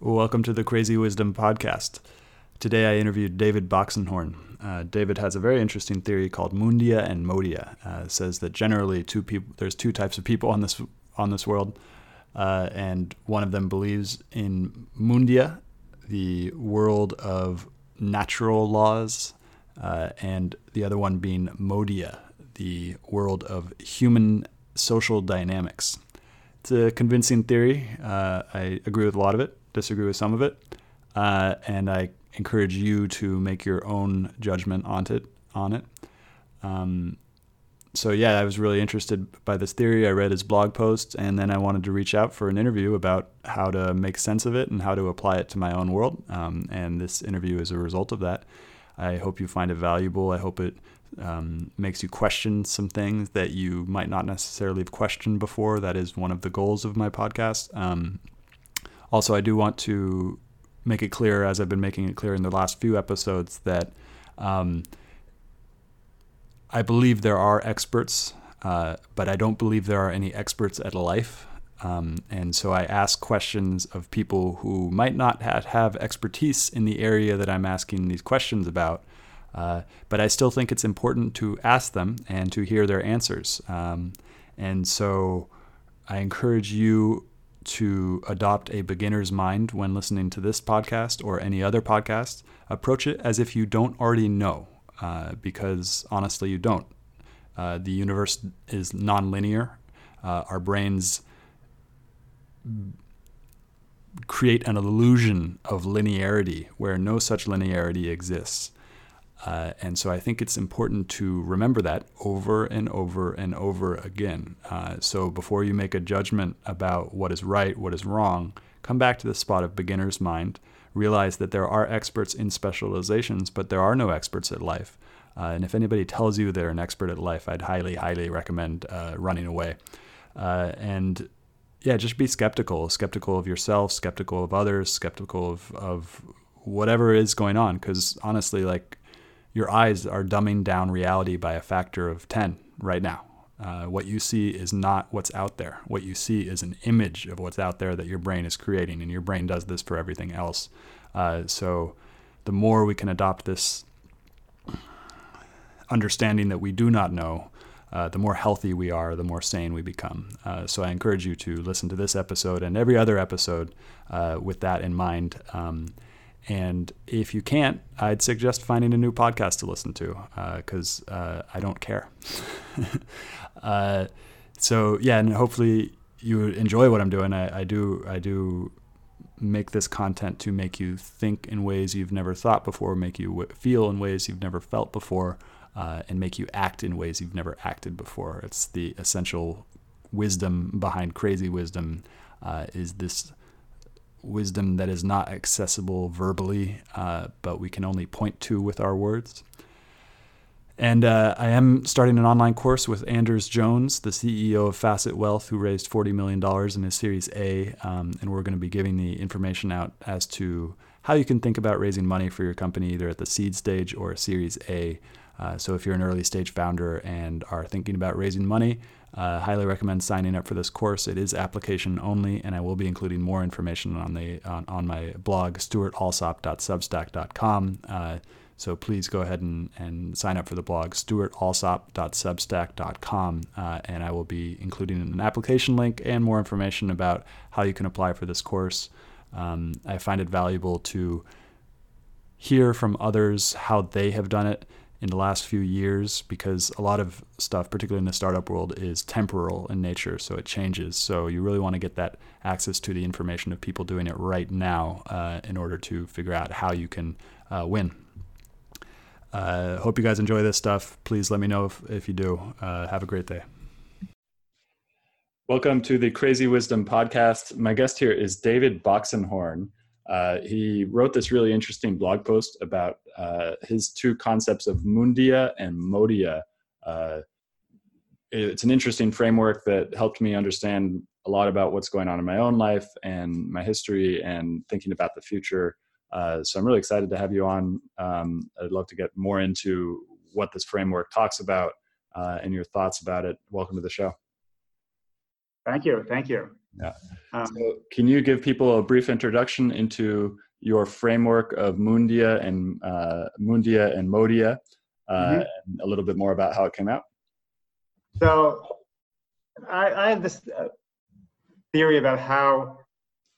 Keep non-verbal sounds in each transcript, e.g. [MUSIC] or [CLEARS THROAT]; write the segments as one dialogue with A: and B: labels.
A: Welcome to the Crazy Wisdom Podcast. Today I interviewed David Boxenhorn. Uh, David has a very interesting theory called Mundia and Modia. Uh, it says that generally two people, there's two types of people on this on this world, uh, and one of them believes in Mundia, the world of natural laws, uh, and the other one being Modia, the world of human social dynamics. It's a convincing theory. Uh, I agree with a lot of it disagree with some of it, uh, and I encourage you to make your own judgment on it. On it. Um, so yeah, I was really interested by this theory. I read his blog posts, and then I wanted to reach out for an interview about how to make sense of it and how to apply it to my own world. Um, and this interview is a result of that. I hope you find it valuable. I hope it um, makes you question some things that you might not necessarily have questioned before. That is one of the goals of my podcast. Um, also, I do want to make it clear, as I've been making it clear in the last few episodes, that um, I believe there are experts, uh, but I don't believe there are any experts at life. Um, and so I ask questions of people who might not have expertise in the area that I'm asking these questions about. Uh, but I still think it's important to ask them and to hear their answers. Um, and so I encourage you to adopt a beginner's mind when listening to this podcast or any other podcast. Approach it as if you don't already know, uh, because honestly, you don't. Uh, the universe is nonlinear. Uh, our brains create an illusion of linearity where no such linearity exists. Uh, and so I think it's important to remember that over and over and over again. Uh, so before you make a judgment about what is right, what is wrong, come back to the spot of beginner's mind. Realize that there are experts in specializations, but there are no experts at life. Uh, and if anybody tells you they're an expert at life, I'd highly, highly recommend uh, running away. Uh, and yeah, just be skeptical, skeptical of yourself, skeptical of others, skeptical of, of whatever is going on. Because honestly, like your eyes are dumbing down reality by a factor of 10 right now. Uh, what you see is not what's out there. What you see is an image of what's out there that your brain is creating, and your brain does this for everything else. Uh, so, the more we can adopt this understanding that we do not know, uh, the more healthy we are, the more sane we become. Uh, so, I encourage you to listen to this episode and every other episode uh, with that in mind. Um, and if you can't, I'd suggest finding a new podcast to listen to because uh, uh, I don't care. [LAUGHS] uh, so yeah, and hopefully you enjoy what I'm doing. I, I, do I do make this content to make you think in ways you've never thought before, make you feel in ways you've never felt before, uh, and make you act in ways you've never acted before. It's the essential wisdom behind crazy wisdom. Uh, is this wisdom that is not accessible verbally, uh, but we can only point to with our words. And uh, I am starting an online course with Anders Jones, the CEO of Facet Wealth, who raised $40 million in his Series A. Um, and we're going to be giving the information out as to how you can think about raising money for your company, either at the seed stage or Series A. Uh, so if you're an early stage founder and are thinking about raising money, uh, highly recommend signing up for this course. It is application only, and I will be including more information on the on, on my blog, stuartalsop.substack.com. Uh, so please go ahead and, and sign up for the blog, stuartalsop.substack.com, uh, and I will be including an application link and more information about how you can apply for this course. Um, I find it valuable to hear from others how they have done it in the last few years because a lot of stuff, particularly in the startup world, is temporal in nature, so it changes. So you really want to get that access to the information of people doing it right now uh, in order to figure out how you can uh, win. Uh, hope you guys enjoy this stuff. Please let me know if, if you do. Uh, have a great day. Welcome to the Crazy Wisdom Podcast. My guest here is David Boxenhorn. Uh, he wrote this really interesting blog post about uh, his two concepts of mundia and modia. Uh, it's an interesting framework that helped me understand a lot about what's going on in my own life and my history and thinking about the future. Uh, so I'm really excited to have you on. Um, I'd love to get more into what this framework talks about uh, and your thoughts about it. Welcome to the show.
B: Thank you. Thank you.
A: Yeah. Um, so can you give people a brief introduction into your framework of Mundia and uh, Mundia and Modia, uh, mm-hmm. and a little bit more about how it came out?
B: So, I, I have this uh, theory about how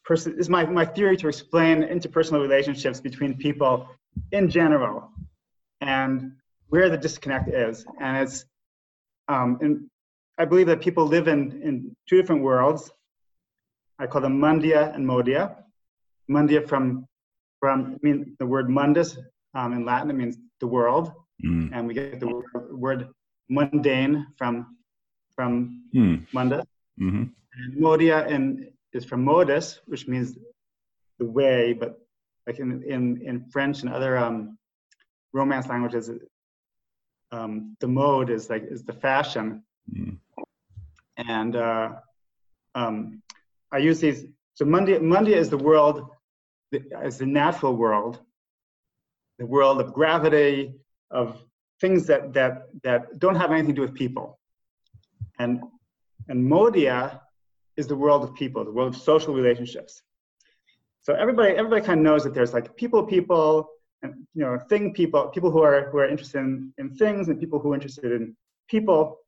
B: person is my, my theory to explain interpersonal relationships between people in general and where the disconnect is. And it's, um, and I believe that people live in, in two different worlds. I call them Mundia and Modia. Mundia from, from I mean, the word mundus um, in Latin, it means the world. Mm. And we get the word, word mundane from, from mm. mundus. Mm-hmm. And Modia in, is from modus, which means the way, but like in, in, in French and other um, Romance languages, um, the mode is like is the fashion, mm. and uh, um, I use these. So Mundia, Mundia is the world, is the natural world, the world of gravity, of things that that that don't have anything to do with people, and and Modia is the world of people, the world of social relationships. So everybody everybody kind of knows that there's like people, people, and you know thing people people who are who are interested in, in things and people who are interested in people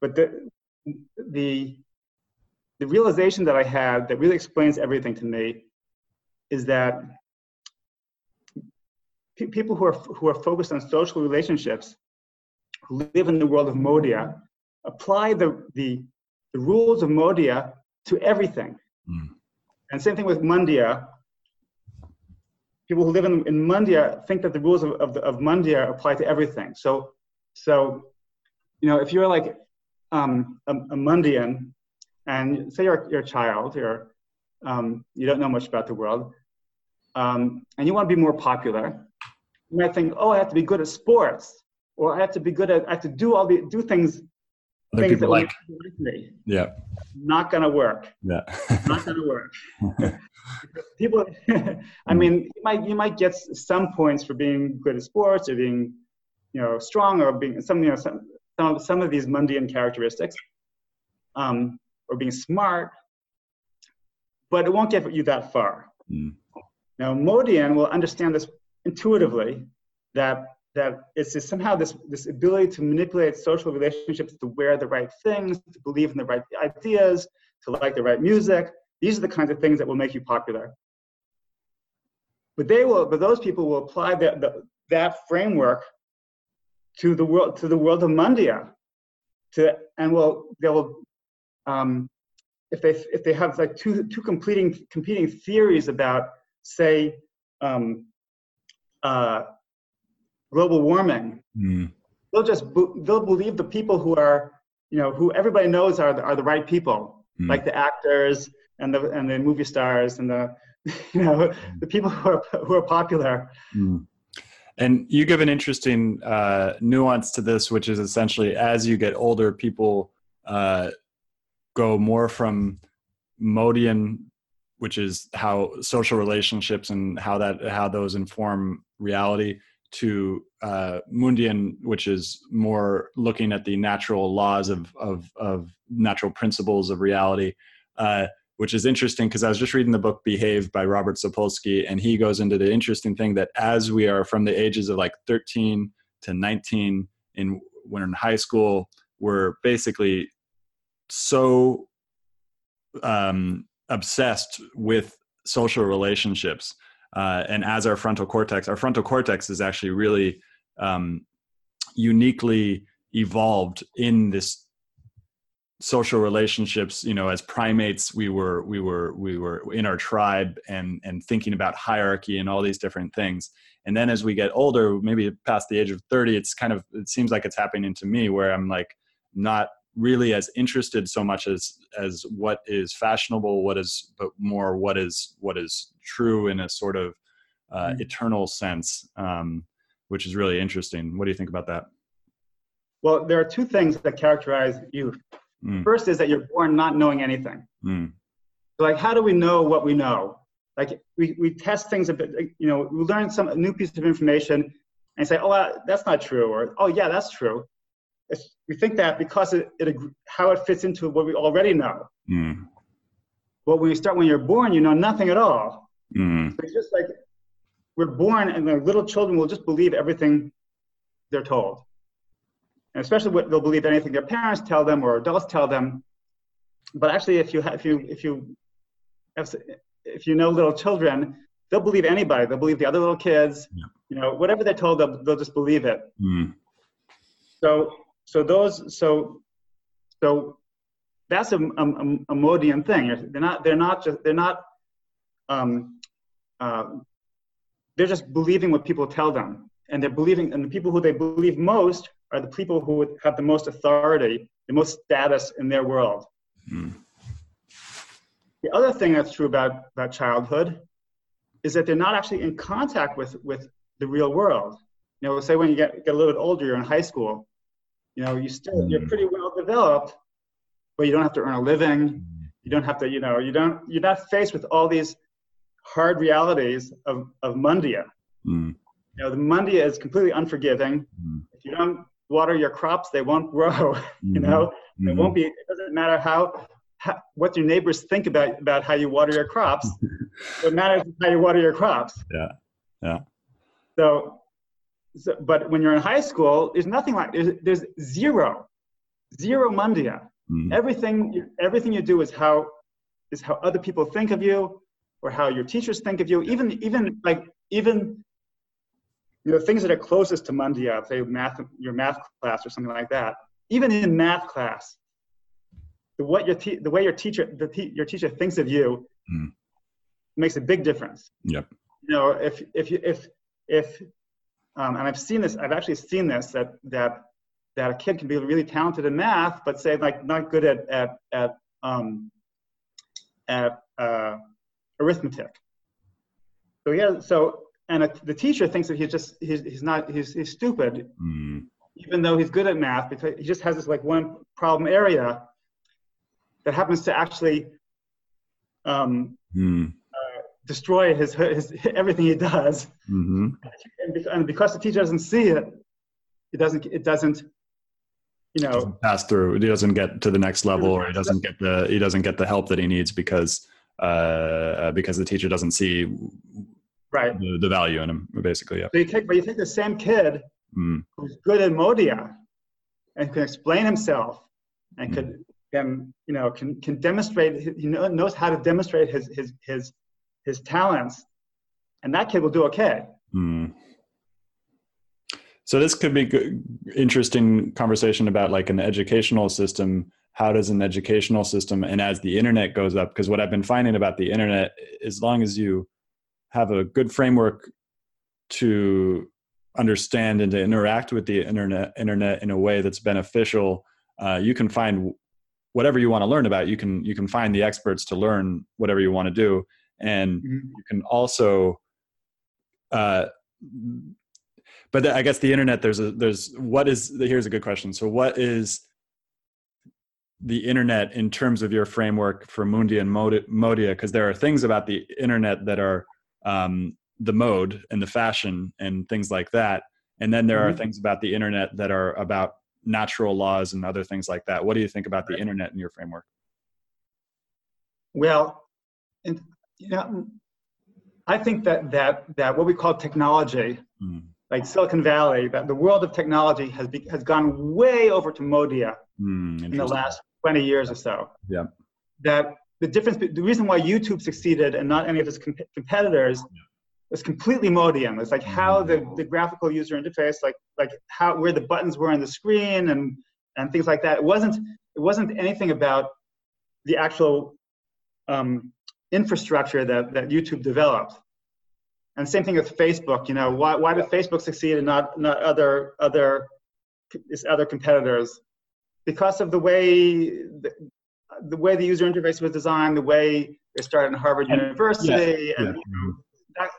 B: but the the the realization that i had that really explains everything to me is that pe- people who are who are focused on social relationships who live in the world of modia apply the the, the rules of modia to everything mm. and same thing with mundia people who live in, in Mundia think that the rules of, of, the, of Mundia apply to everything. So, so, you know, if you're like um, a, a Mundian, and say you're, you're a child, you're, um, you don't know much about the world, um, and you want to be more popular, you might think, oh, I have to be good at sports, or I have to be good at, I have to do all the do things
A: other things people like.
B: Me.
A: Yeah.
B: Not gonna work.
A: Yeah. [LAUGHS]
B: Not gonna work. [LAUGHS] people, [LAUGHS] I mean, you might you might get some points for being good at sports or being, you know, strong or being some you know some some of, some of these mundane characteristics, um, or being smart, but it won't get you that far. Mm. Now, Modian will understand this intuitively that that it's somehow this, this ability to manipulate social relationships to wear the right things, to believe in the right ideas, to like the right music. These are the kinds of things that will make you popular. But they will, but those people will apply that, the, that framework to the world, to the world of Mundia, to, and will, they will, um, if they, if they have like two, two competing, competing theories about, say, um, uh, global warming. Mm. They'll just they'll believe the people who are you know who everybody knows are the, are the right people, mm. like the actors and the and the movie stars and the [LAUGHS] you know the people who are who are popular. Mm.
A: And you give an interesting uh, nuance to this, which is essentially as you get older, people uh, go more from Modian, which is how social relationships and how that how those inform reality, to uh, Mundian, which is more looking at the natural laws of of, of natural principles of reality, uh, which is interesting because I was just reading the book Behave by Robert Sapolsky, and he goes into the interesting thing that as we are from the ages of like 13 to 19 in when in high school, we're basically so um, obsessed with social relationships uh, and as our frontal cortex, our frontal cortex is actually really um, uniquely evolved in this social relationships you know as primates we were we were we were in our tribe and and thinking about hierarchy and all these different things. And then as we get older maybe past the age of 30 it's kind of it seems like it's happening to me where i'm like not really as interested so much as as what is fashionable what is but more what is what is true in a sort of uh, mm. eternal sense um, which is really interesting what do you think about that
B: well there are two things that characterize youth mm. first is that you're born not knowing anything mm. so like how do we know what we know like we, we test things a bit you know we learn some new piece of information and say oh uh, that's not true or oh yeah that's true we think that because it, it how it fits into what we already know. Mm. Well, when you start when you're born, you know nothing at all.
A: Mm.
B: So it's just like we're born, and the little children will just believe everything they're told, and especially what they'll believe anything their parents tell them or adults tell them. But actually, if you have, if you if you have, if you know little children, they'll believe anybody. They'll believe the other little kids.
A: Yeah.
B: You know, whatever they're told, they'll, they'll just believe it.
A: Mm.
B: So so those so so that's a, a, a Modian thing. They're not they're not just they're not um, uh, they're just believing what people tell them, and they're believing and the people who they believe most are the people who have the most authority, the most status in their world.
A: Mm.
B: The other thing that's true about, about childhood is that they're not actually in contact with, with the real world. You know, say when you get, get a little bit older, you're in high school, you know, you still, you're pretty well developed, but you don't have to earn a living. You don't have to, you know, you don't, you're not faced with all these hard realities of, of Mundia.
A: Mm.
B: You know, the Mundia is completely unforgiving.
A: Mm.
B: If you don't water your crops, they won't grow. [LAUGHS] you
A: Mhm.
B: know, it
A: Mhm.
B: won't be. It doesn't matter how, how what your neighbors think about about how you water your crops. [LAUGHS] what matters is how you water your crops.
A: Yeah. Yeah.
B: So, so, but when you're in high school, there's nothing like there's, there's zero, zero mundia.
A: Mm.
B: Everything everything you do is how is how other people think of you, or how your teachers think of you. Even even like even you know things that are closest to mundia, say math your math class or something like that. Even in math class, the what your te- the way your teacher the te- your teacher thinks of you
A: Mm.
B: makes a big difference.
A: Yep.
B: You know, if if you if if um, and I've seen this, I've actually seen this that that that a kid can be really talented in math, but say like not good at at at um, at uh, arithmetic. So yeah, so and a, the teacher thinks that he's just he's, he's not he's, he's stupid,
A: Mm.
B: even though he's good at math because he just has this like one problem area that happens to actually um,
A: Mm.
B: Destroy his, his [LAUGHS] everything he does.
A: hmm
B: And, because the teacher doesn't see it, it doesn't it doesn't you know
A: Doesn't pass through. He doesn't get to the next level, or he doesn't get the he doesn't get the help that he needs because uh, uh, because the teacher doesn't see
B: right.
A: the, the value in him. Basically, yeah.
B: So you take but you take the same kid
A: Mm.
B: who's good at Modia and can explain himself and could can you know can can demonstrate he knows how to demonstrate his his his his talents and that kid will do okay
A: Mm. So this could be good, interesting conversation about like an educational system. How does an educational system, and as the internet goes up, because what I've been finding about the internet, as long as you have a good framework to understand and to interact with the internet, internet in a way that's beneficial, uh, you can find whatever you want to learn about. You can you can find the experts to learn whatever you want to do, and you can also uh, but the, i guess the internet there's a there's what is here's a good question. So what is the internet in terms of your framework for mundi and modia? Because there are things about the internet that are um, the mode and the fashion and things like that. And then there are
B: Mhm.
A: things about the internet that are about natural laws and other things like that. What do you think about the internet in your framework?
B: Well and you know i think that that that what we call technology
A: mm.
B: like silicon valley that the world of technology has be, has gone way over to modia
A: Mm,
B: in the last 20 years or so.
A: Yeah.
B: That the difference, the reason why YouTube succeeded and not any of its com- competitors was completely Modian. It's like how the, the graphical user interface, like like how where the buttons were on the screen and and things like that. It wasn't it wasn't anything about the actual um, infrastructure that that YouTube developed. And same thing with Facebook. You know, why why did Facebook succeed and not not other other other competitors? because of the way the, the way the user interface was designed, the way it started in Harvard
A: And-
B: University, and
A: Yeah.
B: you know, that,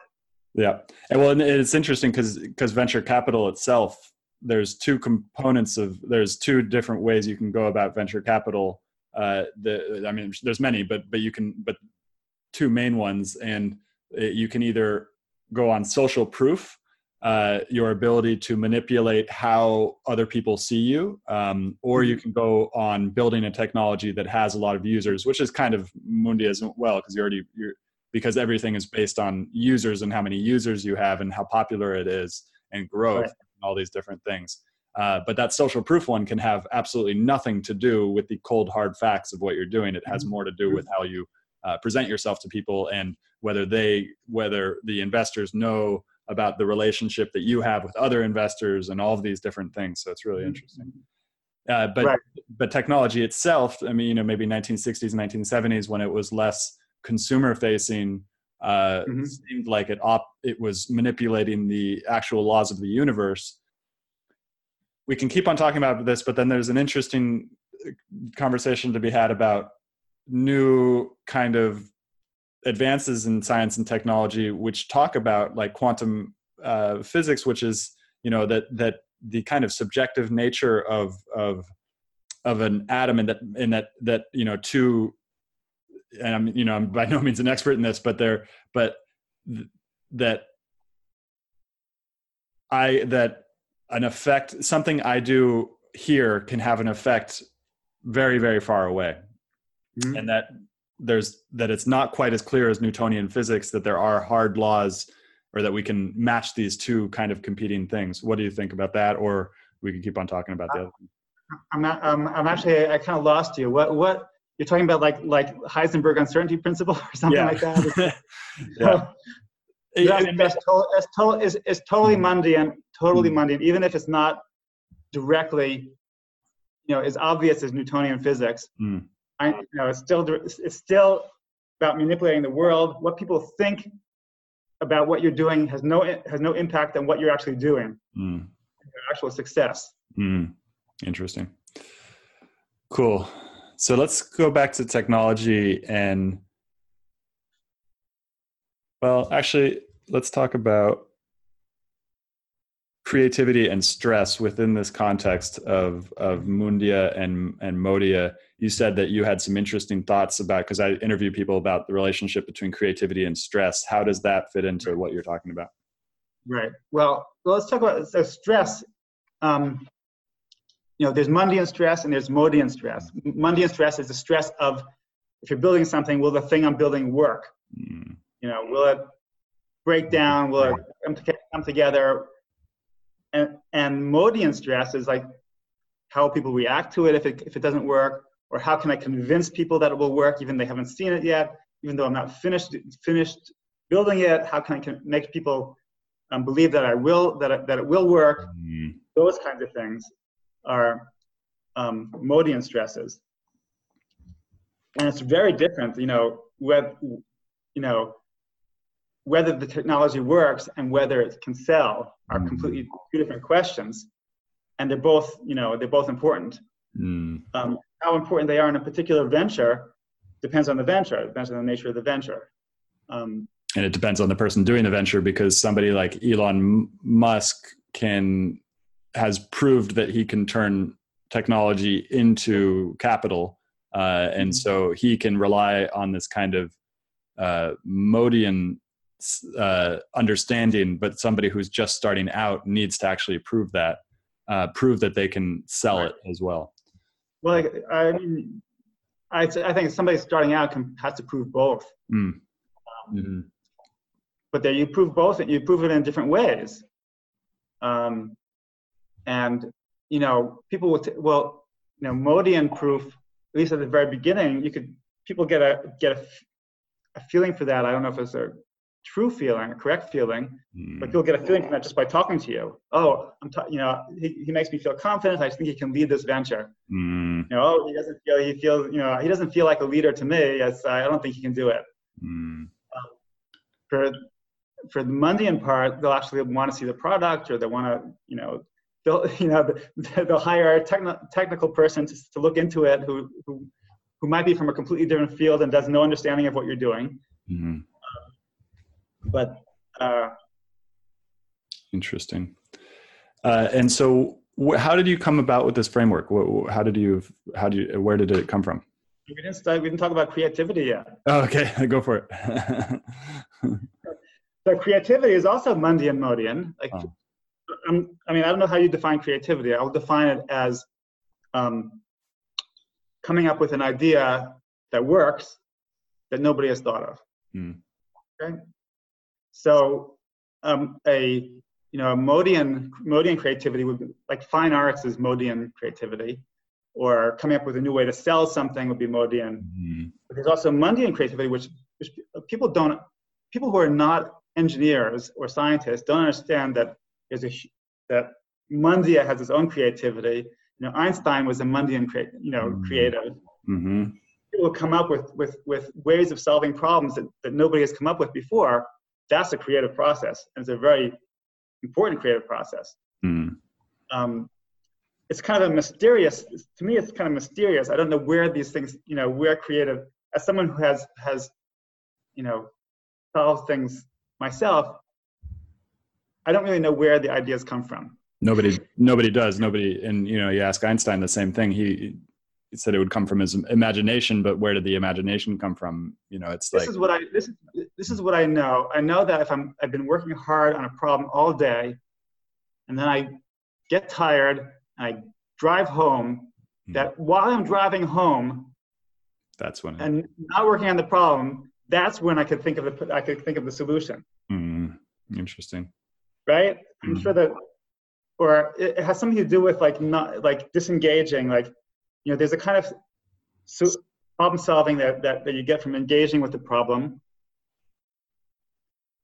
A: Yeah, and well, and it's interesting because because venture capital itself, there's two components of there's two different ways you can go about venture capital. Uh, the I mean, there's many, but but you can but two main ones, and uh, you can either go on social proof, uh, your ability to manipulate how other people see you, um, or you mm-hmm. can go on building a technology that has a lot of users, which is kind of Mundi as well, because you already you're because everything is based on users and how many users you have and how popular it is and growth right. and all these different things. Uh, but that social proof one can have absolutely nothing to do with the cold hard facts of what you're doing. It has mm-hmm. more to do with how you uh, present yourself to people and whether they whether the investors know about the relationship that you have with other investors and all of these different things. So it's really mm-hmm. interesting. Uh, but right. but technology itself, I mean, you know, maybe 1960s, 1970s, when it was less consumer facing, uh, mm-hmm. seemed like it op- it was manipulating the actual laws of the universe. We can keep on talking about this, but then there's an interesting uh, conversation to be had about new kind of advances in science and technology which talk about like quantum uh, physics which is you know that that the kind of subjective nature of of of an atom and that in that that you know two and i'm you know i'm by no means an expert in this but there but th- that i that an effect something i do here can have an effect very very far away mm-hmm. and that there's that it's not quite as clear as Newtonian physics that there are hard laws or that we can match these two kind of competing things. What do you think about that? Or we can keep on talking about the other thing.
B: I'm not, um, I'm actually I kind of lost you. What what you're talking about like like Heisenberg uncertainty principle [LAUGHS] or something yeah. like that? yeah. that's, that's, [LAUGHS] to, that's, to, is, is totally. Mundian, totally mm. Mundian, even if it's not directly, you know, as obvious as Newtonian physics. Mm. I, you know, it's still it's still about manipulating the world. What people think about what you're doing has no has no impact on what you're actually doing. Mm. Actual success.
A: Mm. Interesting. Cool. So let's go back to technology and well, actually, let's talk about creativity and stress within this context of of Mundia and and Modia you said that you had some interesting thoughts about because I interview people about the relationship between creativity and stress. How does that fit into what you're talking about?
B: Right. Well, let's talk about so stress. Um, you know, there's Mundian stress and there's Modian stress. Mundian stress is the stress of if you're building something, will the thing I'm building work? Mm. You know, will it break down? Will it come, to, come together? And, and Modian stress is like how people react to it if it if it doesn't work or how can I convince people that it will work even they haven't seen it yet, even though I'm not finished finished building it? How can I make people um, believe that I will that it, that it will work? Mm. Those kinds of things are um, Modian stresses, and it's very different. You know, whether you know whether the technology works and whether it can sell are mm. completely two different questions, and they're both you know they're both important. Mm. Um, how important they are in a particular venture depends on the venture. Depends on the nature of the venture. Um,
A: and it depends on the person doing the venture because somebody like Elon Musk can has proved that he can turn technology into capital, uh, and mm-hmm. so he can rely on this kind of uh, Modian uh, understanding. But somebody who's just starting out needs to actually prove that, uh, prove that they can sell right. it as well.
B: Well, I mean, I, I think somebody starting out can, has to prove both. Mm. Um, mm-hmm. But there you prove both, and you prove it in different ways. Um, and you know, people will t- well, you know, Modian proof. At least at the very beginning, you could people get a get a, a feeling for that. I don't know if it's a true feeling, a correct feeling, mm. but people get a feeling from that just by talking to you. Oh, I'm, ta- you know, he, he makes me feel confident. I think he can lead this venture. Mm. You know, oh, he doesn't feel, he feels, you know, he doesn't feel like a leader to me. Yes, I don't think he can do it. Mm. Um, for for the Mundian part, they'll actually want to see the product, or they want to, you know, they'll, [LAUGHS] you know, they'll hire a techn- technical person to, to look into it who, who who might be from a completely different field and does no understanding of what you're doing. Mm-hmm but uh,
A: interesting. Uh, and so, wh- how did you come about with this framework? Wh- how did you? How do you? Where did it come from?
B: We didn't start, we didn't talk about creativity yet.
A: Oh, okay, [LAUGHS] go for it. [LAUGHS]
B: So creativity is also Mundian Modian. Like, oh. I mean, I don't know how you define creativity. I'll define it as um, coming up with an idea that works that nobody has thought of. Mm. Okay. So um, a you know a Modian Modian creativity would be like fine arts is Modian creativity, or coming up with a new way to sell something would be Modian. Mm-hmm. But there's also Mundian creativity, which, which people don't people who are not engineers or scientists don't understand that there's a that Mundia has its own creativity. You know, Einstein was a Mundian, you know, mm-hmm. creative. Mm-hmm. People come up with, with, with ways of solving problems that, that nobody has come up with before. That's a creative process, and it's a very important creative process. Mm. Um, it's kind of a mysterious. To me, it's kind of mysterious. I don't know where these things, you know, where creative. As someone who has has, you know, solved things myself, I don't really know where the ideas come from.
A: Nobody, nobody does. Nobody, and you know, you ask Einstein the same thing. He, he said it would come from his imagination, but where did the imagination come from? You know, it's
B: this
A: like
B: is what I this is this is what I know. I know that if I'm I've been working hard on a problem all day, and then I get tired and I drive home. Hmm. That while I'm driving home,
A: that's when
B: and not working on the problem. That's when I could think of the I could think of the solution.
A: Mm, interesting
B: right? I'm mm-hmm. sure that, or it has something to do with like not like disengaging. Like, you know, there's a kind of so problem solving that, that that you get from engaging with the problem.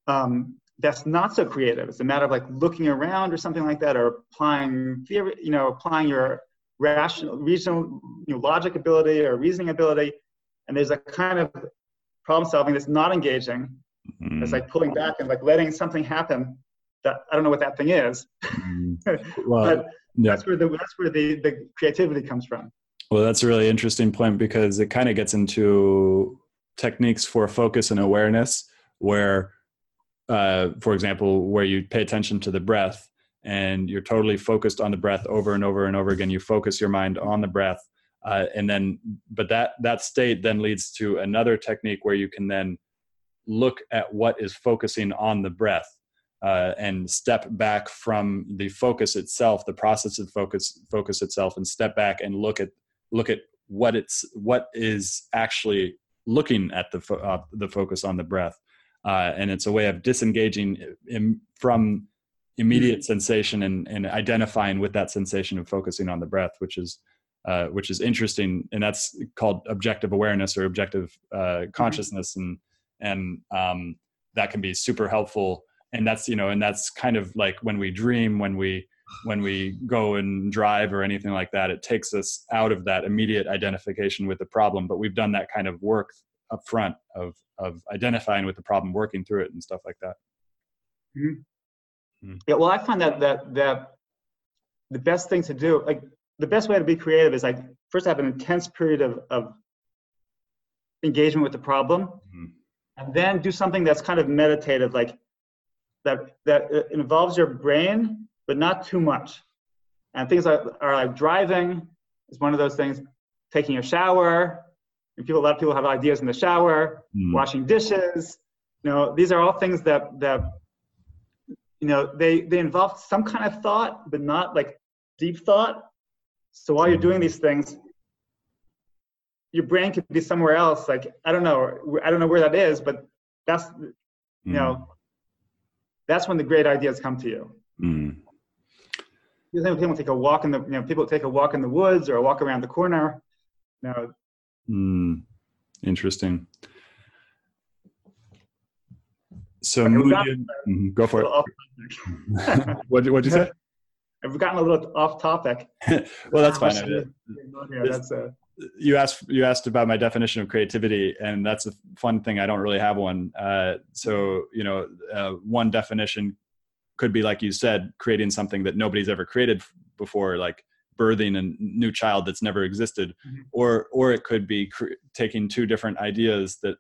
B: Um, that's not so creative. It's a matter of like looking around or something like that, or applying theory, you know, applying your rational, reasonable, you know, logic ability or reasoning ability. And there's a kind of problem solving that's not engaging. Mm-hmm. It's like pulling back and like letting something happen that I don't know what that thing is. Mm. [LAUGHS] well, but yeah. that's where the that's where the, the creativity comes from.
A: Well, that's a really interesting point because it kind of gets into techniques for focus and awareness, where, uh, for example, where you pay attention to the breath and you're totally focused on the breath over and over and over again. You focus your mind on the breath, uh, and then, but that that state then leads to another technique where you can then look at what is focusing on the breath uh, and step back from the focus itself, the process of focus focus itself, and step back and look at look at what it's what is actually looking at the fo- uh, the focus on the breath, uh, and it's a way of disengaging Im- from immediate mm-hmm. sensation and, and identifying with that sensation of focusing on the breath, which is uh, which is interesting, and that's called objective awareness or objective uh, mm-hmm. consciousness, and and um, that can be super helpful and that's you know and that's kind of like when we dream when we when we go and drive or anything like that it takes us out of that immediate identification with the problem but we've done that kind of work up front of of identifying with the problem working through it and stuff like that
B: mm-hmm. mm yeah well i find that that that the best thing to do like the best way to be creative is like first have an intense period of, of engagement with the problem mm-hmm. and then do something that's kind of meditative like that that involves your brain, but not too much. And things like are like driving is one of those things. Taking a shower. And people, a lot of people have ideas in the shower. Mm. Washing dishes. You know, these are all things that that you know they they involve some kind of thought, but not like deep thought. So while you're doing these things, your brain could be somewhere else. Like I don't know, I don't know where that is, but that's you mm. know that's when the great ideas come to you. Mm. You know, people take a walk in the you know people take a walk in the woods or a walk around the corner. You know.
A: Mm. Interesting. So gotten, mm-hmm. go for it. [LAUGHS] what did you say? [LAUGHS]
B: I've gotten a little off topic. [LAUGHS]
A: well, that's fine. Yeah, that's a, you asked you asked about my definition of creativity and that's a fun thing i don't really have one uh, so you know uh, one definition could be like you said creating something that nobody's ever created before like birthing a new child that's never existed mm-hmm. or or it could be cre- taking two different ideas that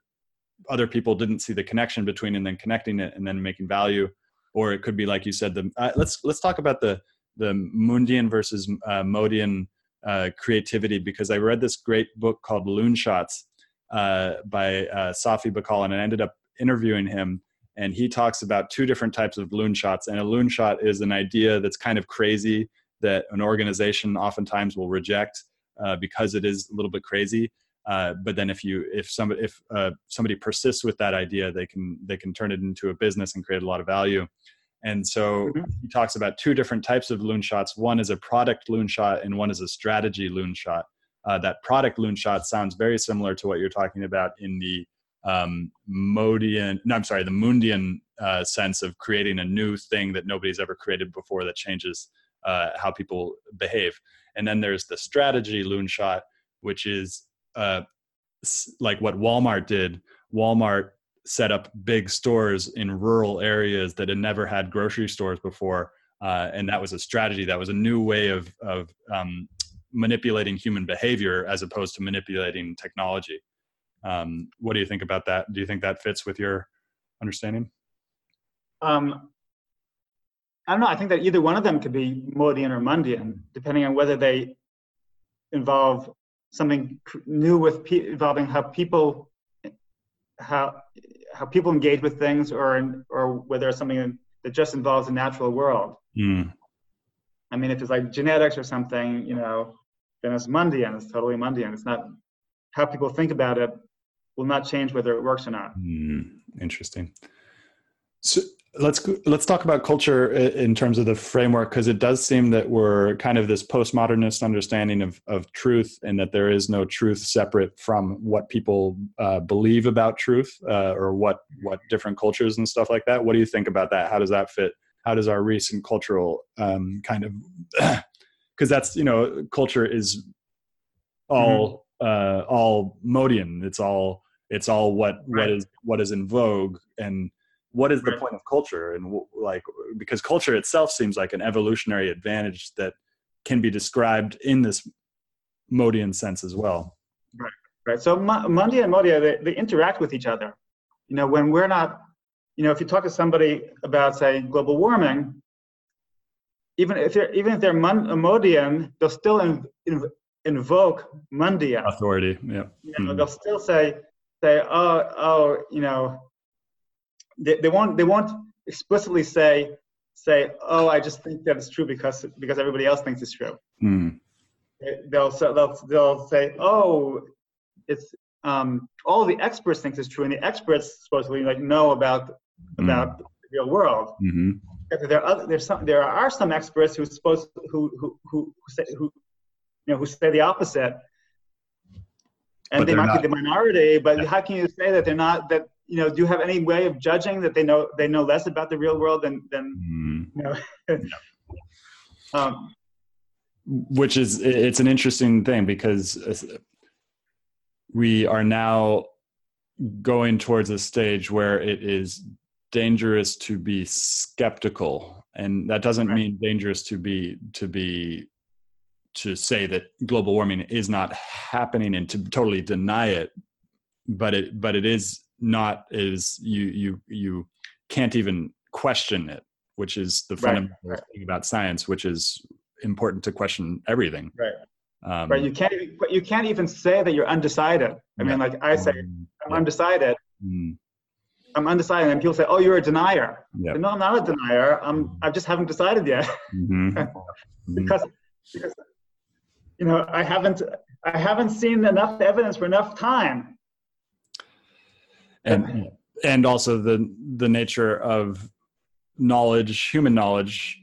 A: other people didn't see the connection between and then connecting it and then making value or it could be like you said the uh, let's let's talk about the the mundian versus uh, modian uh, creativity because I read this great book called Loon Shots uh, by uh, Safi Bahcall, and I ended up interviewing him. And he talks about two different types of loon shots. And a loon shot is an idea that's kind of crazy that an organization oftentimes will reject uh, because it is a little bit crazy. Uh, but then if you if somebody if uh, somebody persists with that idea, they can they can turn it into a business and create a lot of value. And so mm-hmm. he talks about two different types of loon shots. One is a product loon shot, and one is a strategy loon shot. Uh, that product loon shot sounds very similar to what you're talking about in the um, Modian, no, I'm sorry, the Mundian uh, sense of creating a new thing that nobody's ever created before that changes uh, how people behave. And then there's the strategy loon shot, which is uh, like what Walmart did. Walmart set up big stores in rural areas that had never had grocery stores before. Uh, and that was a strategy. That was a new way of, of um, manipulating human behavior as opposed to manipulating technology. Um, what do you think about that? Do you think that fits with your understanding?
B: Um, I don't know. I think that either one of them could be Modian or Mundian, depending on whether they involve something new with pe- involving how people how how people engage with things, or or whether it's something that just involves the natural world. Mm. I mean, if it's like genetics or something, you know, then it's Mundian. It's totally Mundian. It's not how people think about it will not change whether it works or not.
A: Mm, interesting. So let's let's talk about culture in terms of the framework because it does seem that we're kind of this postmodernist understanding of of truth and that there is no truth separate from what people uh, believe about truth uh, or what what different cultures and stuff like that. What do you think about that? How does that fit? How does our recent cultural um, kind of [CLEARS THROAT] because that's you know culture is all mm-hmm. uh, all Modian. It's all it's all what right. what is what is in vogue and what is the right. point of culture and like because culture itself seems like an evolutionary advantage that can be described in this Modian sense as well.
B: Right, right. So Mundia and Modia they, they interact with each other. You know, when we're not, you know, if you talk to somebody about say global warming, even if they're even if they're Modian, they'll still in, in, invoke Mundia
A: authority. Yeah,
B: you know, mm-hmm. they'll still say say, oh, oh, you know, they, they won't they won't explicitly say say, oh, I just think that it's true because because everybody else thinks it's true. Mm. They'll they'll they'll say, oh, it's um, all the experts think it's true, and the experts supposedly like know about mm. about the real world. Mm-hmm. There are other, there's some there are some experts who supposed who who who, who say who you know who say the opposite and but they might not. be the minority but yeah. how can you say that they're not that you know do you have any way of judging that they know they know less about the real world than than mm. you know
A: yeah. [LAUGHS] um, which is it's an interesting thing because we are now going towards a stage where it is dangerous to be skeptical and that doesn't right. mean dangerous to be to be to say that global warming is not happening and to totally deny it but it but it is not is you you you can't even question it which is the fundamental right. thing about science which is important to question everything
B: right um, right you can't even, you can't even say that you're undecided i mean like i say um, i'm yeah. undecided mm. i'm undecided and people say oh you're a denier yeah. no i'm not a denier i'm mm-hmm. i just haven't decided yet mm-hmm. [LAUGHS] because because you know, I haven't I haven't seen enough evidence for enough time.
A: And and also the the nature of knowledge, human knowledge,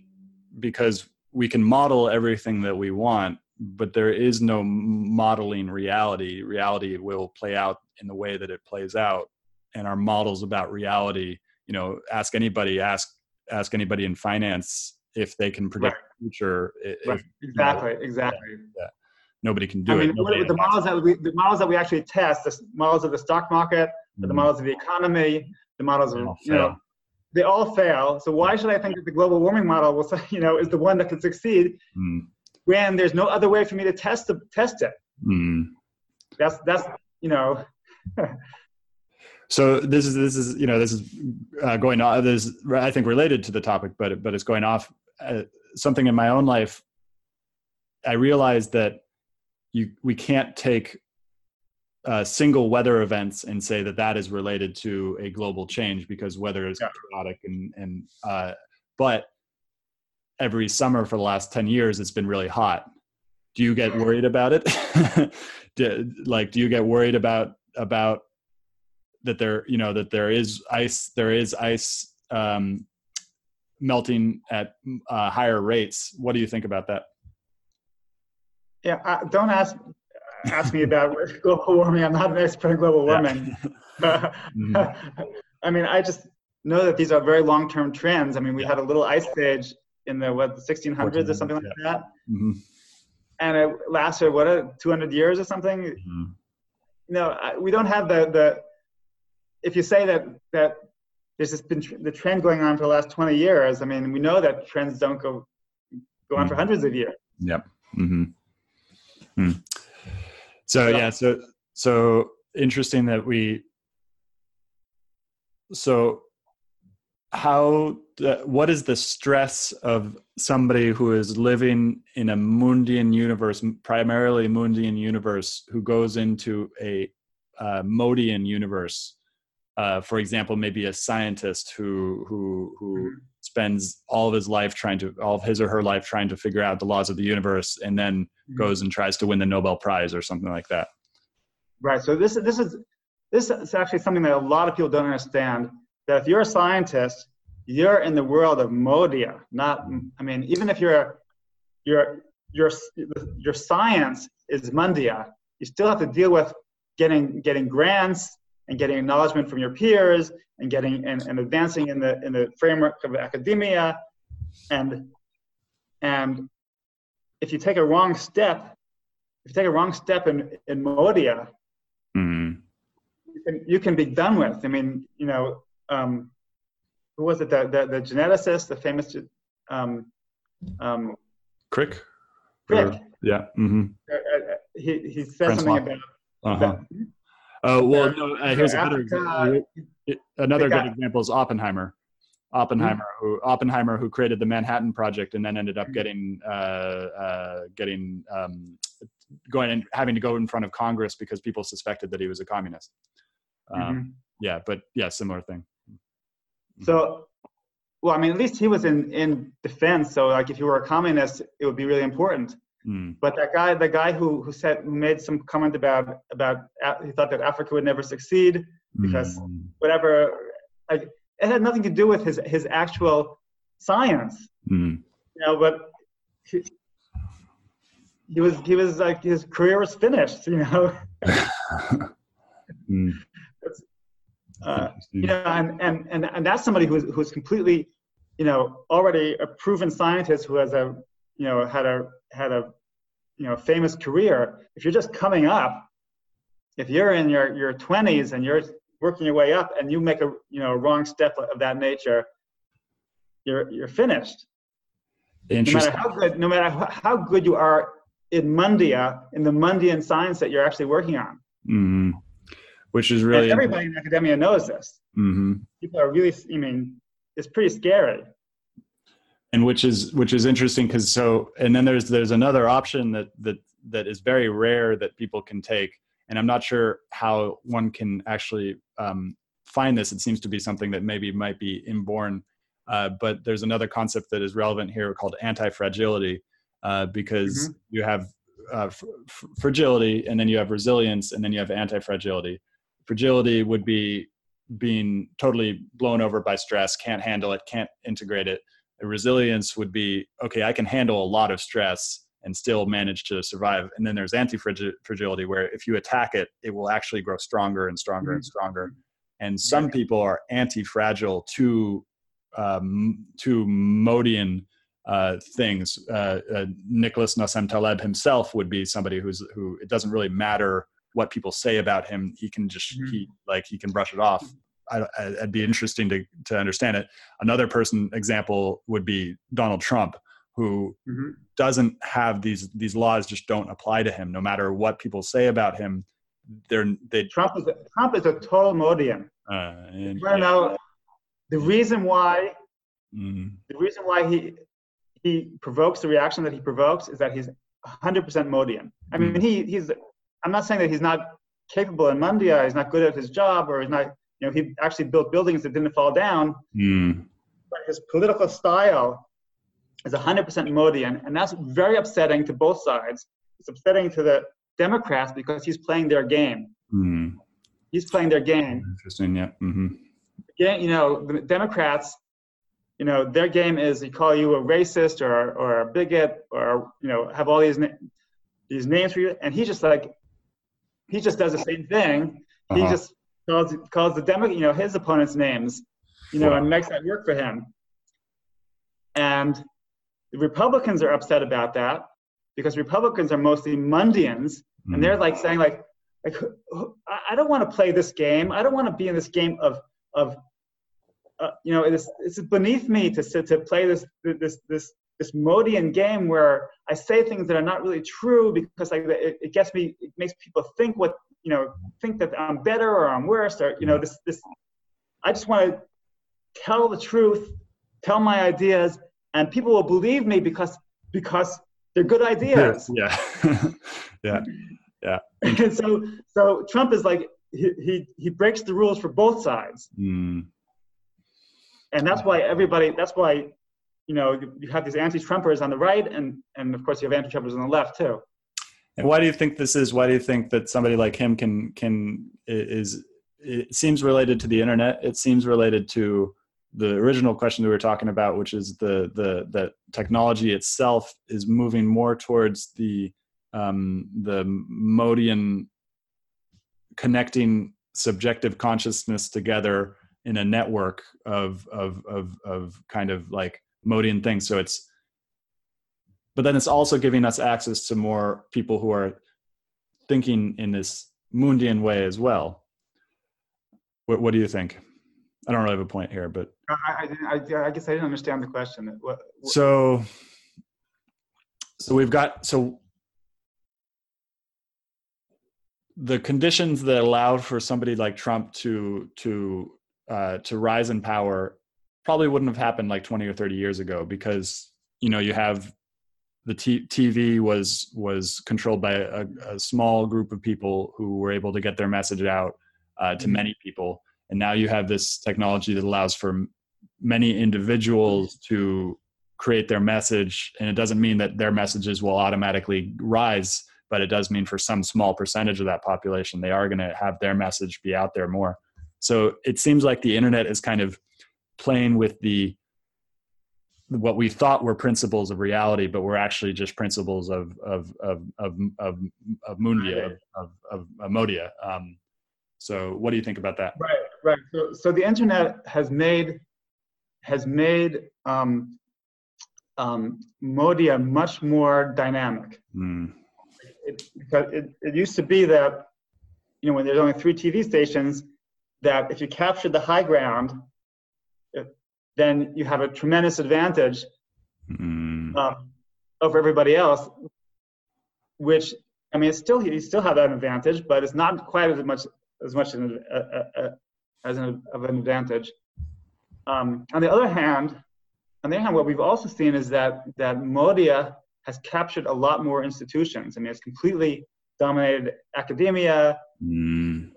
A: because we can model everything that we want, but there is no modeling reality. Reality will play out in the way that it plays out. And our models about reality, you know, ask anybody, ask ask anybody in finance if they can predict right. Future.
B: Right. If, exactly, know, exactly.
A: Yeah. Nobody can do I mean,
B: it. the models that we the models that we actually test, the models of the stock market, mm-hmm. the models of the economy, the models of you know, they all fail. So why should I think that the global warming model will, [LAUGHS] you know, is the one that can succeed mm. when there's no other way for me to test the, test it? Mm. That's that's you know.
A: so this is this is you know this is uh, going on this i think related to the topic but but it's going off uh, something in my own life i realized that you we can't take uh, single weather events and say that that is related to a global change because weather is yeah. chaotic and and uh, but every summer for the last 10 years it's been really hot. Do you get worried about it? [LAUGHS] Do, like do you get worried about about that there you know that there is ice there is ice um, melting at uh, higher rates what do you think about that
B: yeah uh, don't ask ask me about [LAUGHS] global warming i'm not an expert in global warming [LAUGHS] yeah. mm-hmm. [LAUGHS] i mean i just know that these are very long-term trends i mean we yeah. had a little ice age in the what the 1600s or something like yeah. that mm-hmm. and it lasted what 200 years or something mm-hmm. you know we don't have the the if you say that that there's just been tr- the trend going on for the last 20 years i mean we know that trends don't go go on mm-hmm. for hundreds of years
A: yep mm-hmm. Mm. so yeah so so interesting that we so how what is the stress of somebody who is living in a mundian universe primarily mundian universe who goes into a uh, modian universe uh, for example maybe a scientist who who who mm-hmm. spends all of his life trying to all of his or her life trying to figure out the laws of the universe and then mm-hmm. goes and tries to win the nobel prize or something like that
B: right so this this is this is actually something that a lot of people don't understand that if you're a scientist, you're in the world of modia. Not, I mean, even if you're your your your science is mundia, you still have to deal with getting getting grants and getting acknowledgement from your peers and getting and, and advancing in the in the framework of academia and and if you take a wrong step if you take a wrong step in in modia mm-hmm. you, can, you can be done with i mean you know um, who was it? The, the, the geneticist, the famous um, um,
A: Crick.
B: Crick.
A: Or, yeah. Mm-hmm.
B: Uh, uh, he he said something about.
A: Uh-huh. Uh, well, no, uh, here's another example. Another good example is Oppenheimer. Oppenheimer, mm-hmm. who Oppenheimer, who created the Manhattan Project, and then ended up mm-hmm. getting uh, uh, getting um, going and having to go in front of Congress because people suspected that he was a communist. Um, mm-hmm. Yeah, but yeah, similar thing.
B: So, well, I mean, at least he was in in defense. So, like, if you were a communist, it would be really important. Mm. But that guy, the guy who who said made some comment about about he thought that Africa would never succeed because mm. whatever, like, it had nothing to do with his his actual science. Mm. You know, but he, he was he was like his career was finished. You know. [LAUGHS] [LAUGHS] mm. Uh, you know, and, and, and, and that's somebody who's, who's completely, you know, already a proven scientist who has a, you know, had a, had a, you know, famous career. If you're just coming up, if you're in your, your 20s and you're working your way up and you make a, you know, wrong step of that nature, you're, you're finished. No matter how good, no matter how good you are in Mundia, in the Mundian science that you're actually working on.
A: Mm-hmm which is really
B: and everybody in academia knows this. Mm-hmm. People are really, I mean, it's pretty scary.
A: And which is which is interesting because so and then there's there's another option that that that is very rare that people can take, and I'm not sure how one can actually um, find this. It seems to be something that maybe might be inborn, uh, but there's another concept that is relevant here called anti-fragility, uh, because mm-hmm. you have uh, f- fragility and then you have resilience and then you have anti-fragility fragility would be being totally blown over by stress, can't handle it, can't integrate it. Resilience would be okay, I can handle a lot of stress and still manage to survive. And then there's anti fragility, where if you attack it, it will actually grow stronger and stronger mm-hmm. and stronger. And some people are anti fragile to um, to Modian uh, things. Uh, uh, Nicholas Nassim Taleb himself would be somebody who's who it doesn't really matter what people say about him he can just mm-hmm. he like he can brush it off I, would be interesting to to understand it another person example would be donald trump who mm-hmm. doesn't have these these laws just don't apply to him no matter what people say about him they're they
B: trump is a, trump is a total modian uh, and, yeah. know the reason why mm. the reason why he he provokes the reaction that he provokes is that he's 100% modian i mean mm. he he's I'm not saying that he's not capable in Mundia, he's not good at his job, or he's not, you know, he actually built buildings that didn't fall down.
A: Mm.
B: But his political style is 100% Modian, and that's very upsetting to both sides. It's upsetting to the Democrats because he's playing their game.
A: Mm.
B: He's playing their game.
A: Interesting. Yeah. Mm-hmm.
B: Game, you know, the Democrats, you know, their game is they call you a racist or or a bigot or you know have all these na- these names for you, and he just like he just does the same thing. He
A: Uh-huh.
B: just calls calls the Demo, you know, his opponents names, you know, and makes that work for him. And the Republicans are upset about that because Republicans are mostly Mundians, and they're like saying like, like I I don't want to play this game. I don't want to be in this game of of uh, you know it's it's beneath me to sit to play this this this this Modian game where I say things that are not really true because like it, it gets me it makes people think what you know think that I'm better or I'm worse or you know this this I just want to tell the truth, tell my ideas, and people will believe me because because they're good ideas. [LAUGHS]
A: Yeah. yeah. yeah. [LAUGHS]
B: and so so Trump is like he, he he breaks the rules for both sides,
A: Mm.
B: and that's why everybody that's why you know you, you have these anti-Trumpers on the right, and and of course you have anti-Trumpers on the left too.
A: And why do you think this is? Why do you think that somebody like him can can is? It seems related to the internet. It seems related to the original question that we were talking about, which is the the that technology itself is moving more towards the um, the Modian connecting subjective consciousness together in a network of of of of kind of like Modian things. So it's but then it's also giving us access to more people who are thinking in this Mundian way as well. What, what do you think? I don't really have a point here, but
B: I, I, I, I guess I didn't understand the question. What, what-
A: so so we've got so the conditions that allowed for somebody like Trump to to uh, to rise in power probably wouldn't have happened like 20 or 30 years ago because you know you have the t- TV was was controlled by a, a small group of people who were able to get their message out uh, to
B: Mhm.
A: many people, and now you have this technology that allows for many individuals to create their message, and it doesn't mean that their messages will automatically rise, but it does mean for some small percentage of that population, they are going to have their message be out there more. So it seems like the internet is kind of playing with the what we thought were principles of reality, but were actually just principles of of of of of, of Mundia of of, of, Modia. Um, so, what do you think about that?
B: right, right. So, so the internet has made has made um, um, Modia much more dynamic.
A: Mm,
B: it, because it, it used to be that you know when there's only three TV stations that if you captured the high ground then you have a tremendous advantage
A: mm,
B: um, over everybody else which I mean it's still you still have that advantage but it's not quite as much as much an, uh, uh, uh, as an, of an advantage. Um, on the other hand on the other hand what we've also seen is that that Modia has captured a lot more institutions. I mean, it's completely dominated academia,
A: mm,